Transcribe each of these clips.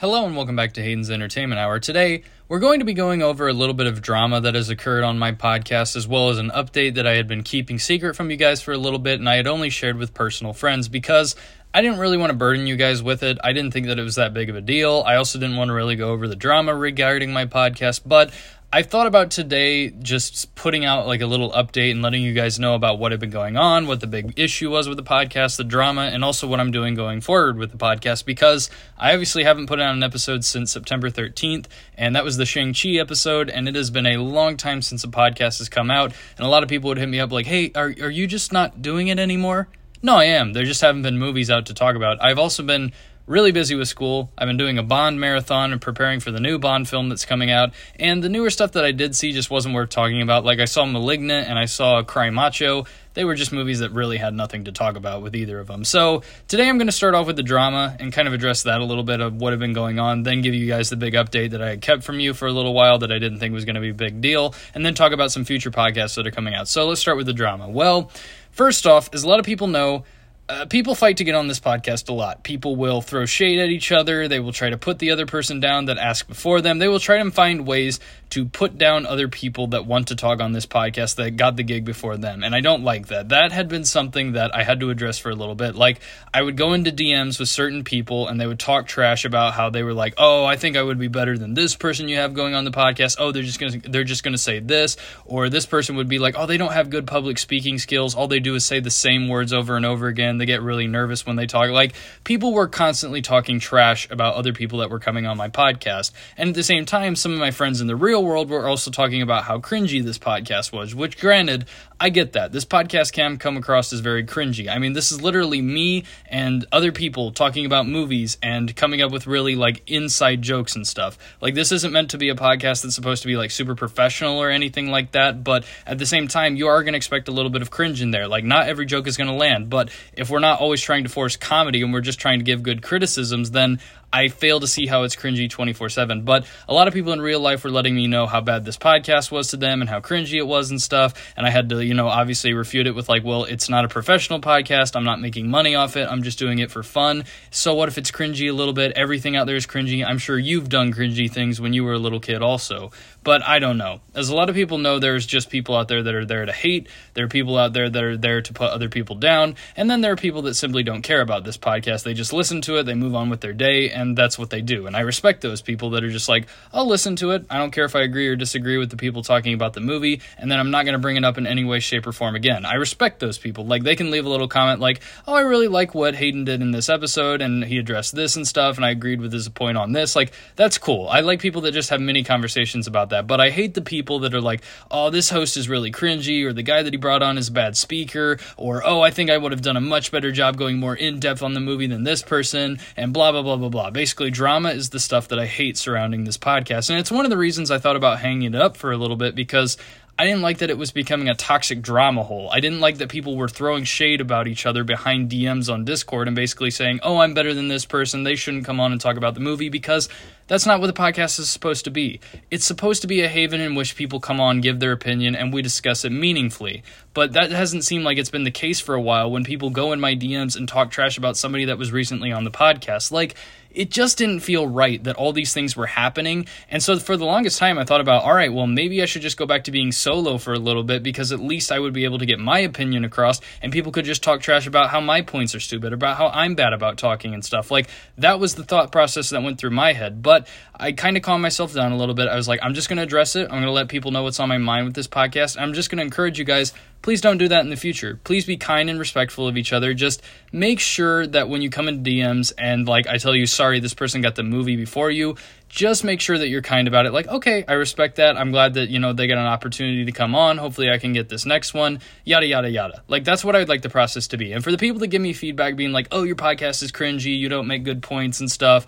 Hello and welcome back to Hayden's Entertainment Hour. Today, we're going to be going over a little bit of drama that has occurred on my podcast, as well as an update that I had been keeping secret from you guys for a little bit and I had only shared with personal friends because I didn't really want to burden you guys with it. I didn't think that it was that big of a deal. I also didn't want to really go over the drama regarding my podcast, but I thought about today just putting out like a little update and letting you guys know about what had been going on, what the big issue was with the podcast, the drama, and also what I'm doing going forward with the podcast because I obviously haven't put out an episode since September 13th, and that was the Shang-Chi episode, and it has been a long time since a podcast has come out, and a lot of people would hit me up like, hey, are, are you just not doing it anymore? No, I am. There just haven't been movies out to talk about. I've also been really busy with school. I've been doing a Bond marathon and preparing for the new Bond film that's coming out. And the newer stuff that I did see just wasn't worth talking about. Like I saw Malignant and I saw Cry Macho. They were just movies that really had nothing to talk about with either of them. So today I'm going to start off with the drama and kind of address that a little bit of what had been going on, then give you guys the big update that I had kept from you for a little while that I didn't think was going to be a big deal, and then talk about some future podcasts that are coming out. So let's start with the drama. Well, first off, as a lot of people know, uh, people fight to get on this podcast a lot. People will throw shade at each other. They will try to put the other person down that asked before them. They will try to find ways to put down other people that want to talk on this podcast that got the gig before them. And I don't like that. That had been something that I had to address for a little bit. Like, I would go into DMs with certain people and they would talk trash about how they were like, oh, I think I would be better than this person you have going on the podcast. Oh, they're just going to, they're just going to say this. Or this person would be like, oh, they don't have good public speaking skills. All they do is say the same words over and over again they get really nervous when they talk. Like people were constantly talking trash about other people that were coming on my podcast. And at the same time, some of my friends in the real world were also talking about how cringy this podcast was, which granted, I get that. This podcast can come across as very cringy. I mean, this is literally me and other people talking about movies and coming up with really like inside jokes and stuff. Like this isn't meant to be a podcast that's supposed to be like super professional or anything like that, but at the same time, you are going to expect a little bit of cringe in there. Like not every joke is going to land, but if we're not always trying to force comedy and we're just trying to give good criticisms, then I fail to see how it's cringy 24 7. But a lot of people in real life were letting me know how bad this podcast was to them and how cringy it was and stuff. And I had to, you know, obviously refute it with, like, well, it's not a professional podcast. I'm not making money off it. I'm just doing it for fun. So what if it's cringy a little bit? Everything out there is cringy. I'm sure you've done cringy things when you were a little kid also. But I don't know. As a lot of people know, there's just people out there that are there to hate. There are people out there that are there to put other people down. And then there are people that simply don't care about this podcast. They just listen to it, they move on with their day, and that's what they do. And I respect those people that are just like, I'll listen to it. I don't care if I agree or disagree with the people talking about the movie, and then I'm not going to bring it up in any way, shape, or form again. I respect those people. Like, they can leave a little comment like, oh, I really like what Hayden did in this episode, and he addressed this and stuff, and I agreed with his point on this. Like, that's cool. I like people that just have mini conversations about that. But I hate the people that are like, oh, this host is really cringy, or the guy that he brought on is a bad speaker, or oh, I think I would have done a much better job going more in depth on the movie than this person, and blah, blah, blah, blah, blah. Basically, drama is the stuff that I hate surrounding this podcast. And it's one of the reasons I thought about hanging it up for a little bit because I didn't like that it was becoming a toxic drama hole. I didn't like that people were throwing shade about each other behind DMs on Discord and basically saying, oh, I'm better than this person. They shouldn't come on and talk about the movie because that's not what the podcast is supposed to be. It's supposed to be a haven in which people come on, give their opinion, and we discuss it meaningfully. But that hasn't seemed like it's been the case for a while when people go in my DMs and talk trash about somebody that was recently on the podcast. Like, it just didn't feel right that all these things were happening. And so for the longest time, I thought about, all right, well, maybe I should just go back to being solo for a little bit because at least I would be able to get my opinion across and people could just talk trash about how my points are stupid, about how I'm bad about talking and stuff. Like, that was the thought process that went through my head. But I kind of calmed myself down a little bit. I was like, I'm just going to address it. I'm going to let people know what's on my mind with this podcast. I'm just going to encourage you guys please don't do that in the future. Please be kind and respectful of each other. Just make sure that when you come into DMs and like I tell you, sorry, this person got the movie before you, just make sure that you're kind about it. Like, okay, I respect that. I'm glad that, you know, they get an opportunity to come on. Hopefully I can get this next one. Yada, yada, yada. Like, that's what I'd like the process to be. And for the people that give me feedback being like, oh, your podcast is cringy, you don't make good points and stuff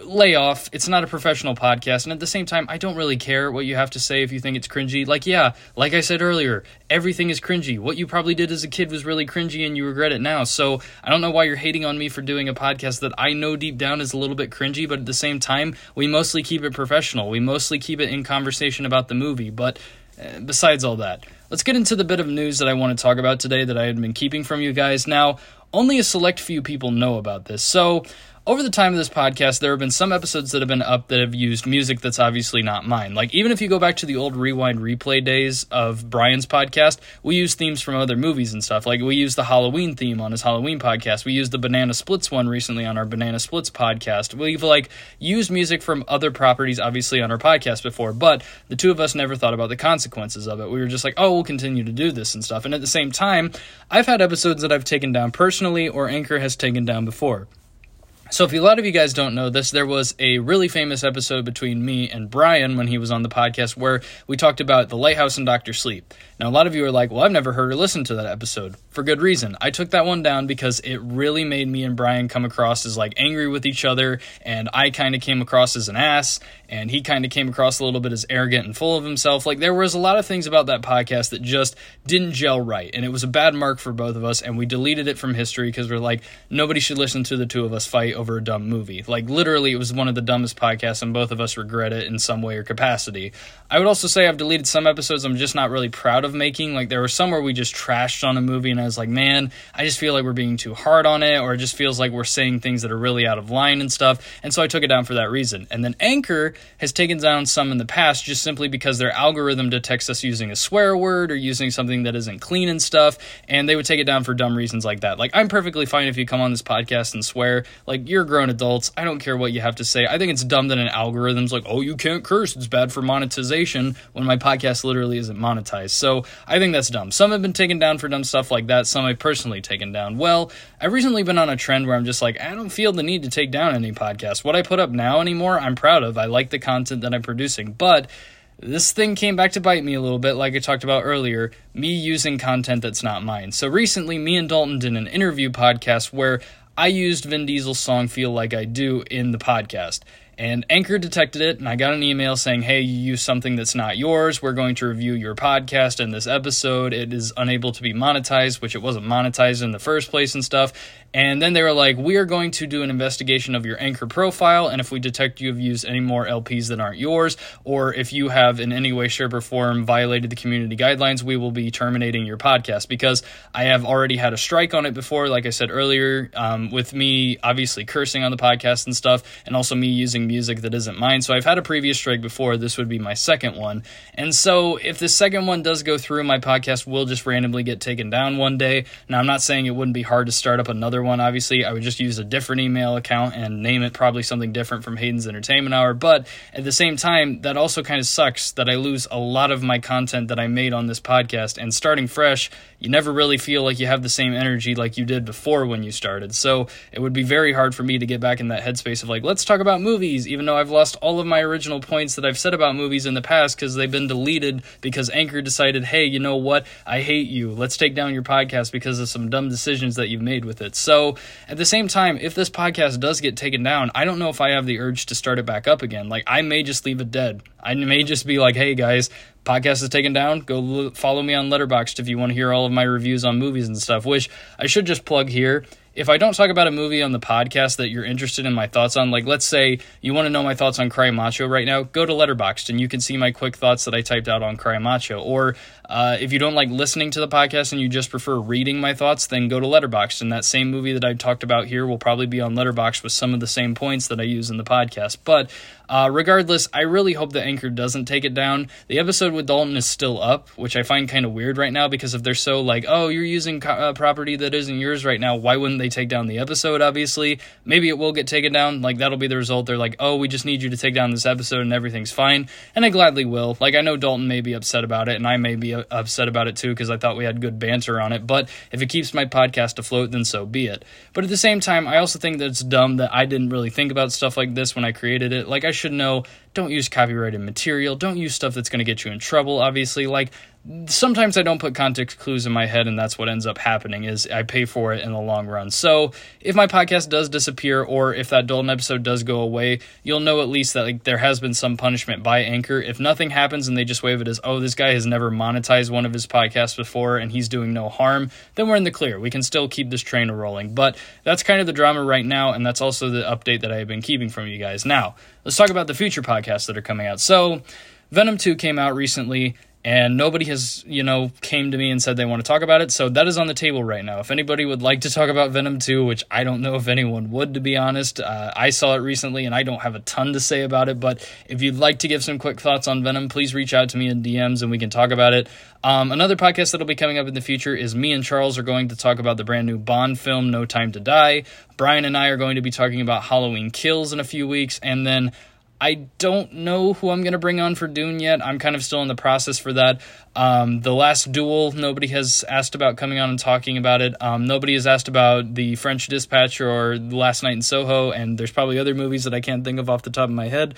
lay off. It's not a professional podcast. And at the same time, I don't really care what you have to say if you think it's cringy. Like, yeah, like I said earlier, everything is cringy. What you probably did as a kid was really cringy and you regret it now. So I don't know why you're hating on me for doing a podcast that I know deep down is a little bit cringy, but at the same time, we mostly keep it professional. We mostly keep it in conversation about the movie. But uh, besides all that, let's get into the bit of news that I want to talk about today that I had been keeping from you guys. Now, only a select few people know about this. So, over the time of this podcast, there have been some episodes that have been up that have used music that's obviously not mine. Like, even if you go back to the old rewind replay days of Brian's podcast, we use themes from other movies and stuff. Like, we use the Halloween theme on his Halloween podcast. We used the Banana Splits one recently on our Banana Splits podcast. We've, like, used music from other properties, obviously, on our podcast before, but the two of us never thought about the consequences of it. We were just like, oh, we'll continue to do this and stuff. And at the same time, I've had episodes that I've taken down personally or Anchor has taken down before. So, if a lot of you guys don't know this, there was a really famous episode between me and Brian when he was on the podcast where we talked about the lighthouse and Dr. Sleep. Now, a lot of you are like, well, I've never heard or listened to that episode. For good reason. I took that one down because it really made me and Brian come across as like angry with each other, and I kind of came across as an ass, and he kind of came across a little bit as arrogant and full of himself. Like, there was a lot of things about that podcast that just didn't gel right, and it was a bad mark for both of us, and we deleted it from history because we're like, nobody should listen to the two of us fight over a dumb movie. Like, literally, it was one of the dumbest podcasts, and both of us regret it in some way or capacity. I would also say I've deleted some episodes I'm just not really proud of making. Like, there were some where we just trashed on a movie, and I was like, man, I just feel like we're being too hard on it, or it just feels like we're saying things that are really out of line and stuff. And so I took it down for that reason. And then Anchor has taken down some in the past just simply because their algorithm detects us using a swear word or using something that isn't clean and stuff, and they would take it down for dumb reasons like that. Like, I'm perfectly fine if you come on this podcast and swear. Like, you're grown adults. I don't care what you have to say. I think it's dumb that an algorithm's like, oh, you can't curse. It's bad for monetization when my podcast literally isn't monetized. So I think that's dumb. Some have been taken down for dumb stuff like that. Some I've personally taken down. Well, I've recently been on a trend where I'm just like, I don't feel the need to take down any podcast. What I put up now anymore, I'm proud of. I like the content that I'm producing. But this thing came back to bite me a little bit, like I talked about earlier, me using content that's not mine. So recently, me and Dalton did an interview podcast where I used Vin Diesel's song Feel Like I Do in the podcast. And Anchor detected it, and I got an email saying, Hey, you used something that's not yours. We're going to review your podcast in this episode. It is unable to be monetized, which it wasn't monetized in the first place and stuff. And then they were like, We are going to do an investigation of your Anchor profile, and if we detect you have used any more LPs that aren't yours, or if you have in any way, shape, or form violated the community guidelines, we will be terminating your podcast. Because I have already had a strike on it before, like I said earlier, um, with me obviously cursing on the podcast and stuff, and also me using music that isn't mine. So I've had a previous strike before. This would be my second one. And so if the second one does go through, my podcast will just randomly get taken down one day. Now, I'm not saying it wouldn't be hard to start up another one, obviously. I would just use a different email account and name it probably something different from Hayden's Entertainment Hour. But at the same time, that also kind of sucks that I lose a lot of my content that I made on this podcast. And starting fresh, you never really feel like you have the same energy like you did before when you started. So it would be very hard for me to get back in that headspace of like, let's talk about movies, even though I've lost all of my original points that I've said about movies in the past because they've been deleted because Anchor decided, hey, you know what? I hate you. Let's take down your podcast because of some dumb decisions that you've made with it. So at the same time, if this podcast does get taken down, I don't know if I have the urge to start it back up again. Like, I may just leave it dead. I may just be like, hey guys, podcast is taken down. Go follow me on Letterboxd if you want to hear all of my reviews on movies and stuff. Which I should just plug here. If I don't talk about a movie on the podcast that you're interested in my thoughts on, like let's say you want to know my thoughts on Cry Macho right now, go to Letterboxd and you can see my quick thoughts that I typed out on Cry Macho. Or uh, if you don't like listening to the podcast and you just prefer reading my thoughts, then go to Letterboxd. And that same movie that I talked about here will probably be on Letterboxd with some of the same points that I use in the podcast. But uh, regardless, I really hope that Anchor doesn't take it down. The episode with Dalton is still up, which I find kind of weird right now because if they're so like, oh, you're using co- uh, property that isn't yours right now, why wouldn't they take down the episode? Obviously, maybe it will get taken down. Like that'll be the result. They're like, oh, we just need you to take down this episode and everything's fine, and I gladly will. Like I know Dalton may be upset about it, and I may be uh, upset about it too because I thought we had good banter on it. But if it keeps my podcast afloat, then so be it. But at the same time, I also think that it's dumb that I didn't really think about stuff like this when I created it. Like I should know don't use copyrighted material. Don't use stuff that's going to get you in trouble, obviously. Like, sometimes I don't put context clues in my head, and that's what ends up happening is I pay for it in the long run. So if my podcast does disappear, or if that Dalton episode does go away, you'll know at least that like there has been some punishment by Anchor. If nothing happens and they just wave it as, oh, this guy has never monetized one of his podcasts before and he's doing no harm, then we're in the clear. We can still keep this train rolling. But that's kind of the drama right now, and that's also the update that I have been keeping from you guys. Now, let's talk about the future podcasts that are coming out. So, Venom 2 came out recently, and nobody has you know came to me and said they want to talk about it. So that is on the table right now. If anybody would like to talk about venom 2 which i don't know if anyone would to be honest uh, i saw it recently and i don't have a ton to say about it but if you'd like to give some quick thoughts on venom please reach out to me in dms and we can talk about it. Um, another podcast that'll be coming up in the future is me and charles are going to talk about the brand new bond film no time to die. Brian and i are going to be talking about halloween kills in a few weeks and then I don't know who I'm going to bring on for Dune yet. I'm kind of still in the process for that. Um, the last duel, nobody has asked about coming on and talking about it. Um, nobody has asked about the French Dispatch or Last Night in Soho, and there's probably other movies that I can't think of off the top of my head.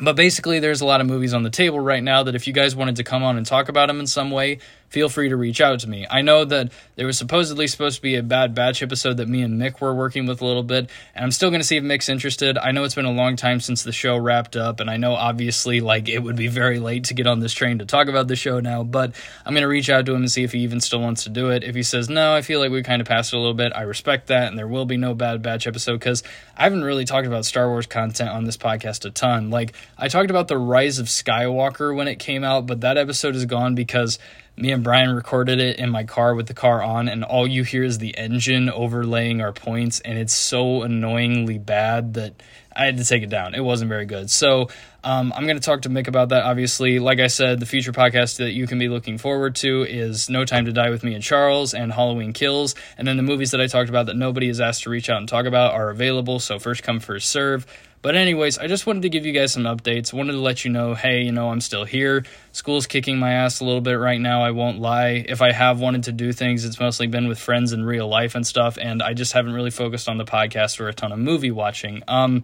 But basically, there's a lot of movies on the table right now that if you guys wanted to come on and talk about them in some way, feel free to reach out to me. I know that there was supposedly supposed to be a Bad Batch episode that me and Mick were working with a little bit, and I'm still going to see if Mick's interested. I know it's been a long time since the show wrapped up, and I know obviously like it would be very late to get on this train to talk about the show now, but I'm going to reach out to him and see if he even still wants to do it. If he says no, I feel like we kind of passed it a little bit. I respect that, and there will be no Bad Batch episode because I haven't really talked about Star Wars content on this podcast a ton. Like I talked about the Rise of Skywalker when it came out, but that episode is gone because me and Brian recorded it in my car with the car on, and all you hear is the engine overlaying our points, and it's so annoyingly bad that I had to take it down. It wasn't very good. So um, I'm going to talk to Mick about that. Obviously, like I said, the future podcast that you can be looking forward to is No Time to Die with Me and Charles and Halloween Kills. And then the movies that I talked about that nobody is asked to reach out and talk about are available. So first come, first serve. But, anyways, I just wanted to give you guys some updates. Wanted to let you know, hey, you know, I'm still here. School's kicking my ass a little bit right now. I won't lie. If I have wanted to do things, it's mostly been with friends in real life and stuff. And I just haven't really focused on the podcast or a ton of movie watching. Um,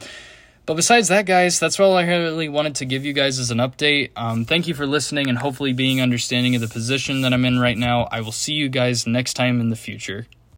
but besides that, guys, that's all I really wanted to give you guys as an update. Um, thank you for listening and hopefully being understanding of the position that I'm in right now. I will see you guys next time in the future.